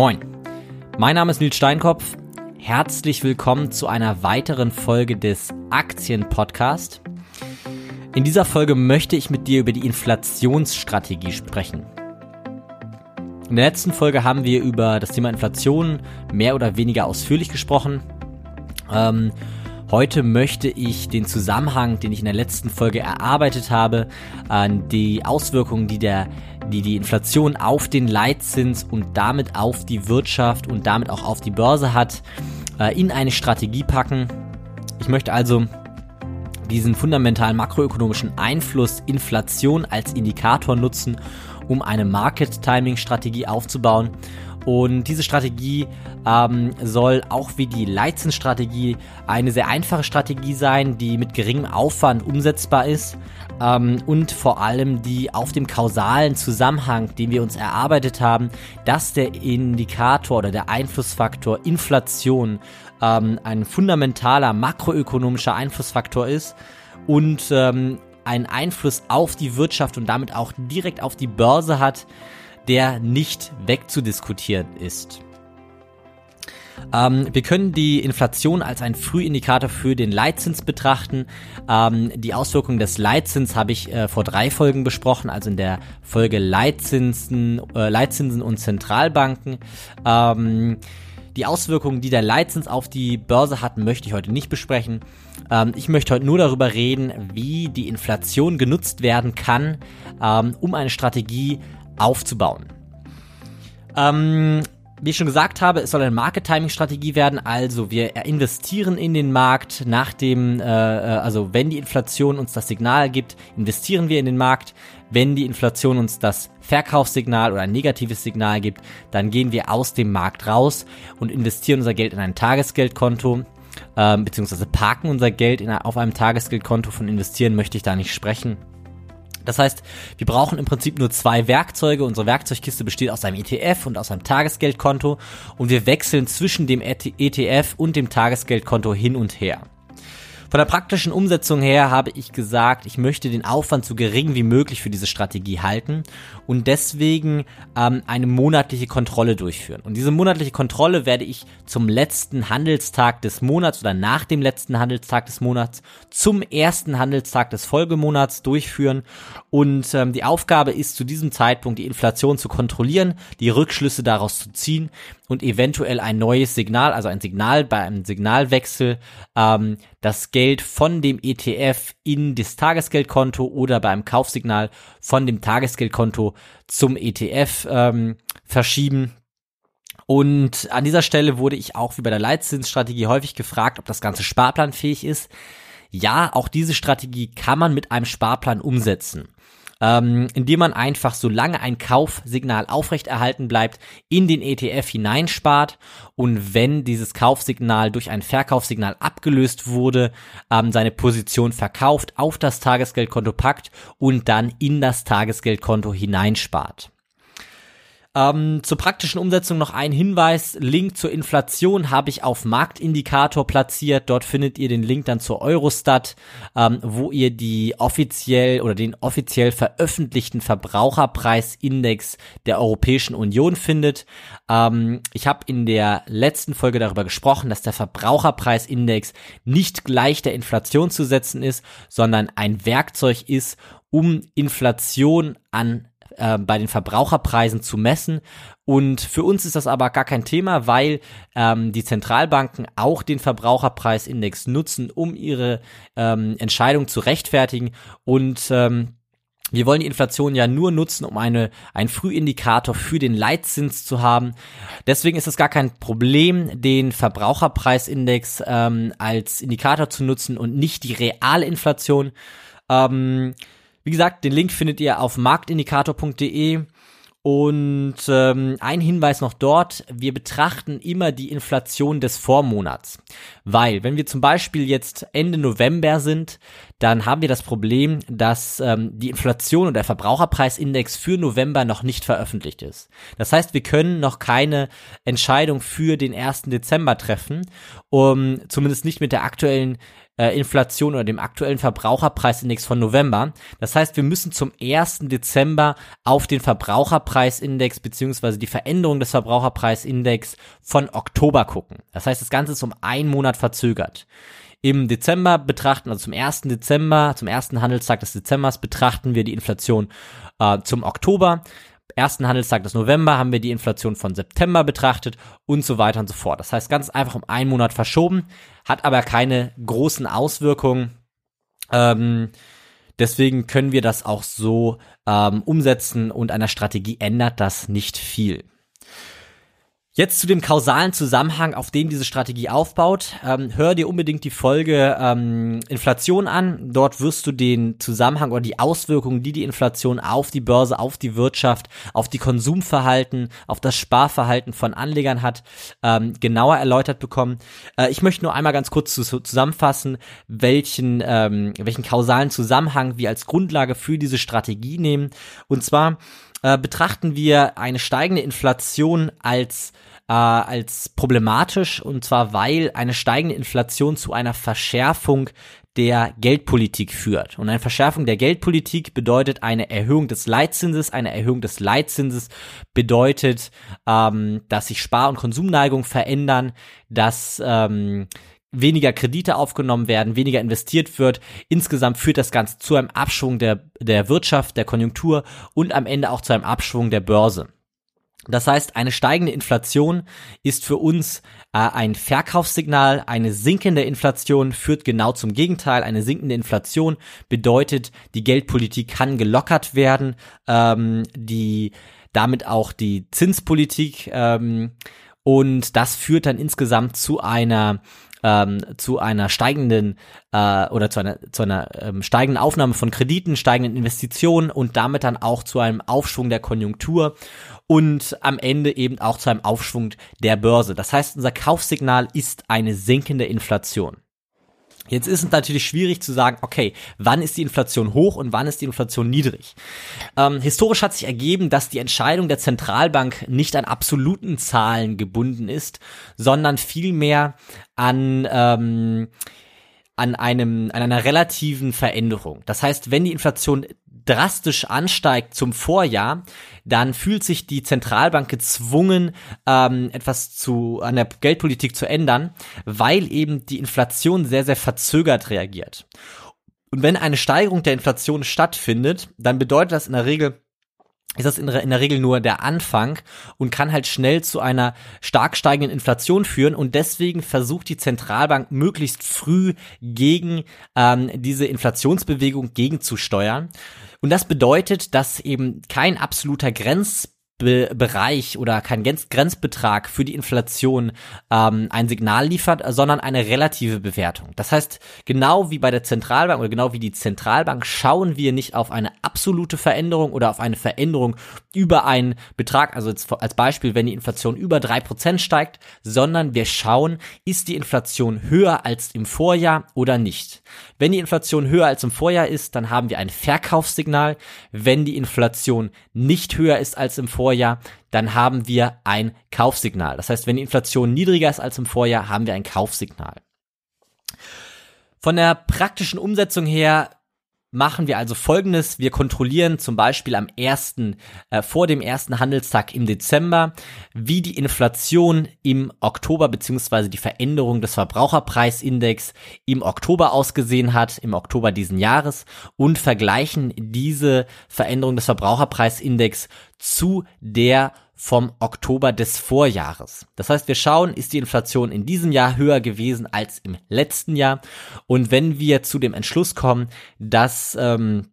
Moin, mein Name ist Nils Steinkopf. Herzlich willkommen zu einer weiteren Folge des Aktienpodcast. In dieser Folge möchte ich mit dir über die Inflationsstrategie sprechen. In der letzten Folge haben wir über das Thema Inflation mehr oder weniger ausführlich gesprochen. Ähm, heute möchte ich den Zusammenhang, den ich in der letzten Folge erarbeitet habe, an die Auswirkungen, die der die die Inflation auf den Leitzins und damit auf die Wirtschaft und damit auch auf die Börse hat, äh, in eine Strategie packen. Ich möchte also diesen fundamentalen makroökonomischen Einfluss Inflation als Indikator nutzen, um eine Market Timing Strategie aufzubauen. Und diese Strategie ähm, soll auch wie die Leitzinsstrategie eine sehr einfache Strategie sein, die mit geringem Aufwand umsetzbar ist ähm, und vor allem die auf dem kausalen Zusammenhang, den wir uns erarbeitet haben, dass der Indikator oder der Einflussfaktor Inflation ähm, ein fundamentaler makroökonomischer Einflussfaktor ist und ähm, einen Einfluss auf die Wirtschaft und damit auch direkt auf die Börse hat, der nicht wegzudiskutieren ist. Ähm, wir können die Inflation als einen Frühindikator für den Leitzins betrachten. Ähm, die Auswirkungen des Leitzins habe ich äh, vor drei Folgen besprochen, also in der Folge Leitzinsen, äh, Leitzinsen und Zentralbanken. Ähm, die Auswirkungen, die der Leitzins auf die Börse hat, möchte ich heute nicht besprechen. Ähm, ich möchte heute nur darüber reden, wie die Inflation genutzt werden kann, ähm, um eine Strategie aufzubauen. Ähm, wie ich schon gesagt habe, es soll eine Market-Timing-Strategie werden. Also wir investieren in den Markt nach dem, äh, äh, also wenn die Inflation uns das Signal gibt, investieren wir in den Markt. Wenn die Inflation uns das Verkaufssignal oder ein negatives Signal gibt, dann gehen wir aus dem Markt raus und investieren unser Geld in ein Tagesgeldkonto, äh, beziehungsweise parken unser Geld in, auf einem Tagesgeldkonto. Von investieren möchte ich da nicht sprechen. Das heißt, wir brauchen im Prinzip nur zwei Werkzeuge. Unsere Werkzeugkiste besteht aus einem ETF und aus einem Tagesgeldkonto und wir wechseln zwischen dem ETF und dem Tagesgeldkonto hin und her. Von der praktischen Umsetzung her habe ich gesagt, ich möchte den Aufwand so gering wie möglich für diese Strategie halten und deswegen ähm, eine monatliche Kontrolle durchführen. Und diese monatliche Kontrolle werde ich zum letzten Handelstag des Monats oder nach dem letzten Handelstag des Monats zum ersten Handelstag des Folgemonats durchführen. Und ähm, die Aufgabe ist zu diesem Zeitpunkt die Inflation zu kontrollieren, die Rückschlüsse daraus zu ziehen und eventuell ein neues Signal, also ein Signal bei einem Signalwechsel, ähm, das Geld von dem ETF in das Tagesgeldkonto oder beim Kaufsignal von dem Tagesgeldkonto zum ETF ähm, verschieben. Und an dieser Stelle wurde ich auch wie bei der Leitzinsstrategie häufig gefragt, ob das Ganze sparplanfähig ist. Ja, auch diese Strategie kann man mit einem Sparplan umsetzen ähm, indem man einfach, solange ein Kaufsignal aufrechterhalten bleibt, in den ETF hineinspart und wenn dieses Kaufsignal durch ein Verkaufssignal abgelöst wurde, ähm, seine Position verkauft, auf das Tagesgeldkonto packt und dann in das Tagesgeldkonto hineinspart. Ähm, zur praktischen Umsetzung noch ein Hinweis. Link zur Inflation habe ich auf Marktindikator platziert. Dort findet ihr den Link dann zur Eurostat, ähm, wo ihr die offiziell oder den offiziell veröffentlichten Verbraucherpreisindex der Europäischen Union findet. Ähm, ich habe in der letzten Folge darüber gesprochen, dass der Verbraucherpreisindex nicht gleich der Inflation zu setzen ist, sondern ein Werkzeug ist, um Inflation an äh, bei den Verbraucherpreisen zu messen. Und für uns ist das aber gar kein Thema, weil ähm, die Zentralbanken auch den Verbraucherpreisindex nutzen, um ihre ähm, Entscheidung zu rechtfertigen. Und ähm, wir wollen die Inflation ja nur nutzen, um eine, einen Frühindikator für den Leitzins zu haben. Deswegen ist es gar kein Problem, den Verbraucherpreisindex ähm, als Indikator zu nutzen und nicht die reale Inflation. Ähm, wie gesagt, den Link findet ihr auf marktindikator.de. Und ähm, ein Hinweis noch dort, wir betrachten immer die Inflation des Vormonats. Weil, wenn wir zum Beispiel jetzt Ende November sind, dann haben wir das Problem, dass ähm, die Inflation und der Verbraucherpreisindex für November noch nicht veröffentlicht ist. Das heißt, wir können noch keine Entscheidung für den 1. Dezember treffen, um zumindest nicht mit der aktuellen äh, Inflation oder dem aktuellen Verbraucherpreisindex von November. Das heißt, wir müssen zum 1. Dezember auf den Verbraucherpreisindex beziehungsweise die Veränderung des Verbraucherpreisindex von Oktober gucken. Das heißt, das Ganze ist um einen Monat verzögert. Im Dezember betrachten, also zum 1. Dezember, zum ersten Handelstag des Dezembers betrachten wir die Inflation äh, zum Oktober ersten Handelstag des November haben wir die Inflation von September betrachtet und so weiter und so fort. Das heißt, ganz einfach um einen Monat verschoben, hat aber keine großen Auswirkungen. Ähm, deswegen können wir das auch so ähm, umsetzen und einer Strategie ändert das nicht viel. Jetzt zu dem kausalen Zusammenhang, auf dem diese Strategie aufbaut. Ähm, hör dir unbedingt die Folge ähm, Inflation an. Dort wirst du den Zusammenhang oder die Auswirkungen, die die Inflation auf die Börse, auf die Wirtschaft, auf die Konsumverhalten, auf das Sparverhalten von Anlegern hat, ähm, genauer erläutert bekommen. Äh, ich möchte nur einmal ganz kurz zu, zusammenfassen, welchen, ähm, welchen kausalen Zusammenhang wir als Grundlage für diese Strategie nehmen. Und zwar äh, betrachten wir eine steigende Inflation als äh, als problematisch und zwar weil eine steigende Inflation zu einer Verschärfung der Geldpolitik führt. Und eine Verschärfung der Geldpolitik bedeutet eine Erhöhung des Leitzinses. Eine Erhöhung des Leitzinses bedeutet, ähm, dass sich Spar- und Konsumneigung verändern, dass ähm, weniger Kredite aufgenommen werden, weniger investiert wird. Insgesamt führt das Ganze zu einem Abschwung der, der Wirtschaft, der Konjunktur und am Ende auch zu einem Abschwung der Börse. Das heißt, eine steigende Inflation ist für uns äh, ein Verkaufssignal. Eine sinkende Inflation führt genau zum Gegenteil. Eine sinkende Inflation bedeutet, die Geldpolitik kann gelockert werden, ähm, die damit auch die Zinspolitik ähm, und das führt dann insgesamt zu einer ähm, zu einer steigenden äh, oder zu einer, zu einer ähm, steigenden Aufnahme von Krediten, steigenden Investitionen und damit dann auch zu einem Aufschwung der Konjunktur und am Ende eben auch zu einem Aufschwung der Börse. Das heißt, unser Kaufsignal ist eine sinkende Inflation. Jetzt ist es natürlich schwierig zu sagen, okay, wann ist die Inflation hoch und wann ist die Inflation niedrig? Ähm, historisch hat sich ergeben, dass die Entscheidung der Zentralbank nicht an absoluten Zahlen gebunden ist, sondern vielmehr an ähm, an einem an einer relativen Veränderung. Das heißt, wenn die Inflation drastisch ansteigt zum Vorjahr, dann fühlt sich die Zentralbank gezwungen, ähm, etwas zu an der Geldpolitik zu ändern, weil eben die Inflation sehr, sehr verzögert reagiert. Und wenn eine Steigerung der Inflation stattfindet, dann bedeutet das in der Regel, ist das in, in, der Regel nur der Anfang und kann halt schnell zu einer stark steigenden Inflation führen und deswegen versucht die Zentralbank möglichst früh gegen ähm, diese Inflationsbewegung gegenzusteuern. Und das bedeutet, dass eben kein absoluter Grenz Be Bereich oder kein Grenzbetrag für die Inflation ähm, ein Signal liefert, sondern eine relative Bewertung. Das heißt, genau wie bei der Zentralbank oder genau wie die Zentralbank schauen wir nicht auf eine absolute Veränderung oder auf eine Veränderung über einen Betrag, also als Beispiel, wenn die Inflation über drei Prozent steigt, sondern wir schauen, ist die Inflation höher als im Vorjahr oder nicht. Wenn die Inflation höher als im Vorjahr ist, dann haben wir ein Verkaufssignal. Wenn die Inflation nicht höher ist als im Vorjahr, dann haben wir ein Kaufsignal. Das heißt, wenn die Inflation niedriger ist als im Vorjahr, haben wir ein Kaufsignal. Von der praktischen Umsetzung her machen wir also folgendes. Wir kontrollieren zum Beispiel am ersten, äh, vor dem ersten Handelstag im Dezember, wie die Inflation im Oktober beziehungsweise die Veränderung des Verbraucherpreisindex im Oktober ausgesehen hat, im Oktober diesen Jahres und vergleichen diese Veränderung des Verbraucherpreisindex zu der vom Oktober des Vorjahres. Das heißt, wir schauen, ist die Inflation in diesem Jahr höher gewesen als im letzten Jahr. Und wenn wir zu dem Entschluss kommen, dass ähm,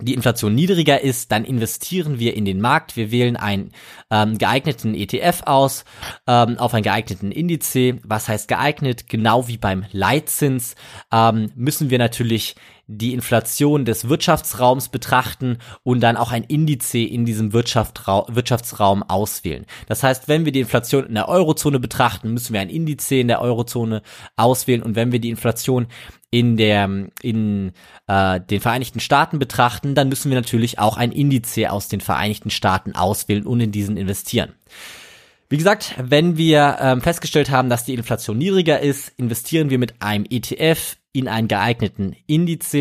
die Inflation niedriger ist, dann investieren wir in den Markt. Wir wählen einen ähm, geeigneten ETF aus, ähm, auf einen geeigneten Indiz. Was heißt geeignet? Genau wie beim Leitzins ähm, müssen wir natürlich die Inflation des Wirtschaftsraums betrachten und dann auch ein Indiz in diesem Wirtschaftsraum auswählen. Das heißt, wenn wir die Inflation in der Eurozone betrachten, müssen wir ein Indiz in der Eurozone auswählen und wenn wir die Inflation in der in äh, den Vereinigten Staaten betrachten, dann müssen wir natürlich auch ein Indiz aus den Vereinigten Staaten auswählen und in diesen investieren. Wie gesagt, wenn wir ähm, festgestellt haben, dass die Inflation niedriger ist, investieren wir mit einem ETF in einen geeigneten Indiz.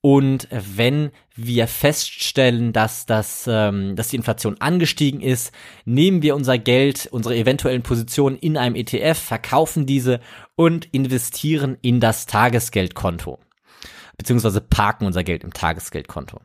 Und wenn wir feststellen, dass das, ähm, dass die Inflation angestiegen ist, nehmen wir unser Geld, unsere eventuellen Positionen in einem ETF, verkaufen diese und investieren in das Tagesgeldkonto beziehungsweise parken unser Geld im Tagesgeldkonto.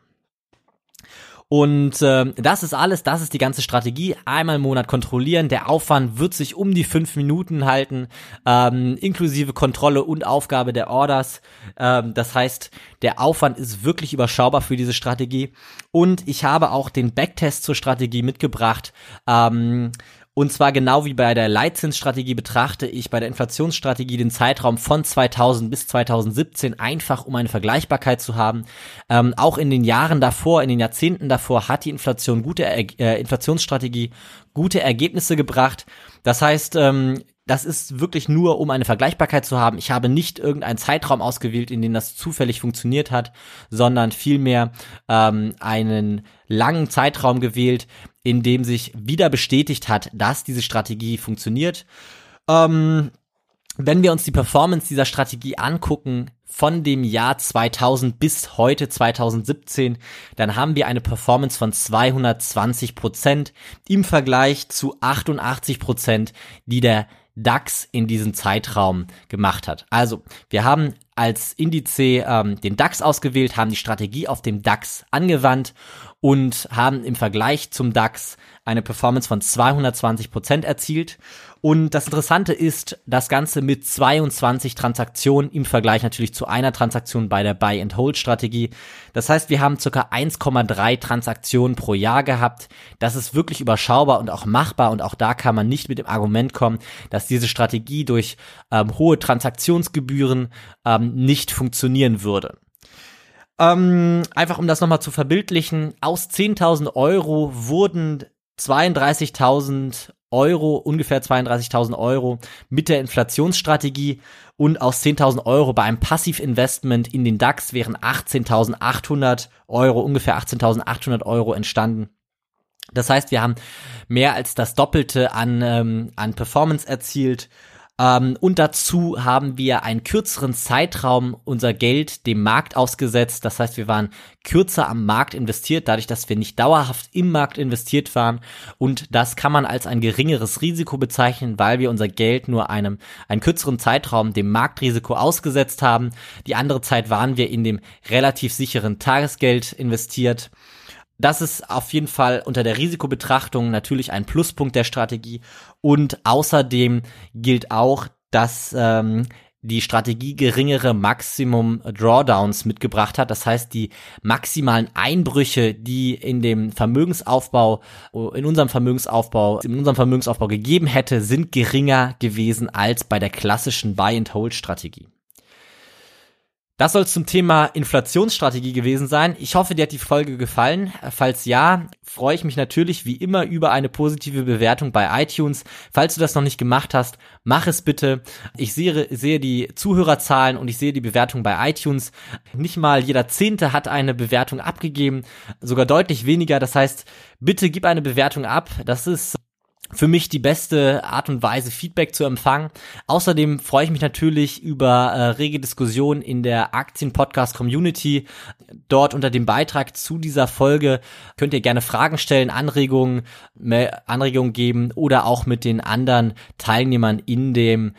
Und äh, das ist alles, das ist die ganze Strategie. Einmal im Monat kontrollieren. Der Aufwand wird sich um die fünf Minuten halten, ähm, inklusive Kontrolle und Aufgabe der Orders. Ähm, das heißt, der Aufwand ist wirklich überschaubar für diese Strategie. Und ich habe auch den Backtest zur Strategie mitgebracht. Ähm, und zwar genau wie bei der Leitzinsstrategie betrachte ich bei der Inflationsstrategie den Zeitraum von 2000 bis 2017 einfach, um eine Vergleichbarkeit zu haben. Ähm, auch in den Jahren davor, in den Jahrzehnten davor hat die Inflation gute äh, Inflationsstrategie gute Ergebnisse gebracht. Das heißt, ähm, das ist wirklich nur, um eine Vergleichbarkeit zu haben. Ich habe nicht irgendeinen Zeitraum ausgewählt, in dem das zufällig funktioniert hat, sondern vielmehr ähm, einen langen Zeitraum gewählt, in dem sich wieder bestätigt hat, dass diese Strategie funktioniert. Ähm, wenn wir uns die Performance dieser Strategie angucken, von dem Jahr 2000 bis heute 2017, dann haben wir eine Performance von 220 Prozent im Vergleich zu 88 Prozent, die der DAX in diesem Zeitraum gemacht hat. Also, wir haben als Indiz ähm, den DAX ausgewählt, haben die Strategie auf dem DAX angewandt und haben im Vergleich zum DAX eine Performance von 220 Prozent erzielt. Und das Interessante ist, das Ganze mit 22 Transaktionen im Vergleich natürlich zu einer Transaktion bei der Buy-and-Hold-Strategie. Das heißt, wir haben circa 1,3 Transaktionen pro Jahr gehabt. Das ist wirklich überschaubar und auch machbar. Und auch da kann man nicht mit dem Argument kommen, dass diese Strategie durch ähm, hohe Transaktionsgebühren ähm, nicht funktionieren würde. Ähm, einfach um das nochmal zu verbildlichen, aus 10.000 Euro wurden 32.000 Euro, ungefähr 32.000 Euro mit der Inflationsstrategie und aus 10.000 Euro bei einem Passivinvestment in den DAX wären 18.800 Euro, ungefähr 18.800 Euro entstanden. Das heißt, wir haben mehr als das Doppelte an, ähm, an Performance erzielt ähm, und dazu haben wir einen kürzeren Zeitraum unser Geld dem Markt ausgesetzt. Das heißt, wir waren kürzer am Markt investiert, dadurch, dass wir nicht dauerhaft im Markt investiert waren. Und das kann man als ein geringeres Risiko bezeichnen, weil wir unser Geld nur einem, einen kürzeren Zeitraum dem Marktrisiko ausgesetzt haben. Die andere Zeit waren wir in dem relativ sicheren Tagesgeld investiert. Das ist auf jeden Fall unter der Risikobetrachtung natürlich ein Pluspunkt der Strategie. Und außerdem gilt auch, dass ähm, die Strategie geringere Maximum Drawdowns mitgebracht hat. Das heißt, die maximalen Einbrüche, die in dem Vermögensaufbau, in unserem Vermögensaufbau, in unserem Vermögensaufbau gegeben hätte, sind geringer gewesen als bei der klassischen Buy-and-Hold-Strategie. Das soll zum Thema Inflationsstrategie gewesen sein. Ich hoffe, dir hat die Folge gefallen. Falls ja, freue ich mich natürlich wie immer über eine positive Bewertung bei iTunes. Falls du das noch nicht gemacht hast, mach es bitte. Ich sehe, sehe die Zuhörerzahlen und ich sehe die Bewertung bei iTunes. Nicht mal jeder Zehnte hat eine Bewertung abgegeben, sogar deutlich weniger. Das heißt, bitte gib eine Bewertung ab. Das ist für mich die beste Art und Weise, Feedback zu empfangen. Außerdem freue ich mich natürlich über äh, rege Diskussionen in der Aktien-Podcast-Community. Dort unter dem Beitrag zu dieser Folge könnt ihr gerne Fragen stellen, Anregungen, Anregungen geben oder auch mit den anderen Teilnehmern in dem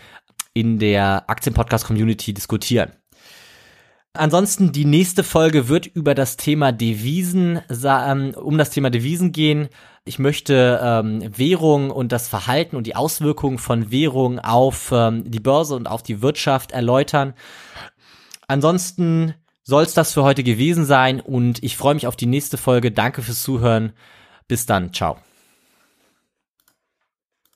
in der Aktien-Podcast-Community diskutieren. Ansonsten die nächste Folge wird über das Thema Devisen, ähm, um das Thema Devisen gehen. Ich möchte ähm, Währung und das Verhalten und die Auswirkungen von Währung auf ähm, die Börse und auf die Wirtschaft erläutern. Ansonsten soll es das für heute gewesen sein und ich freue mich auf die nächste Folge. Danke fürs Zuhören. Bis dann. Ciao.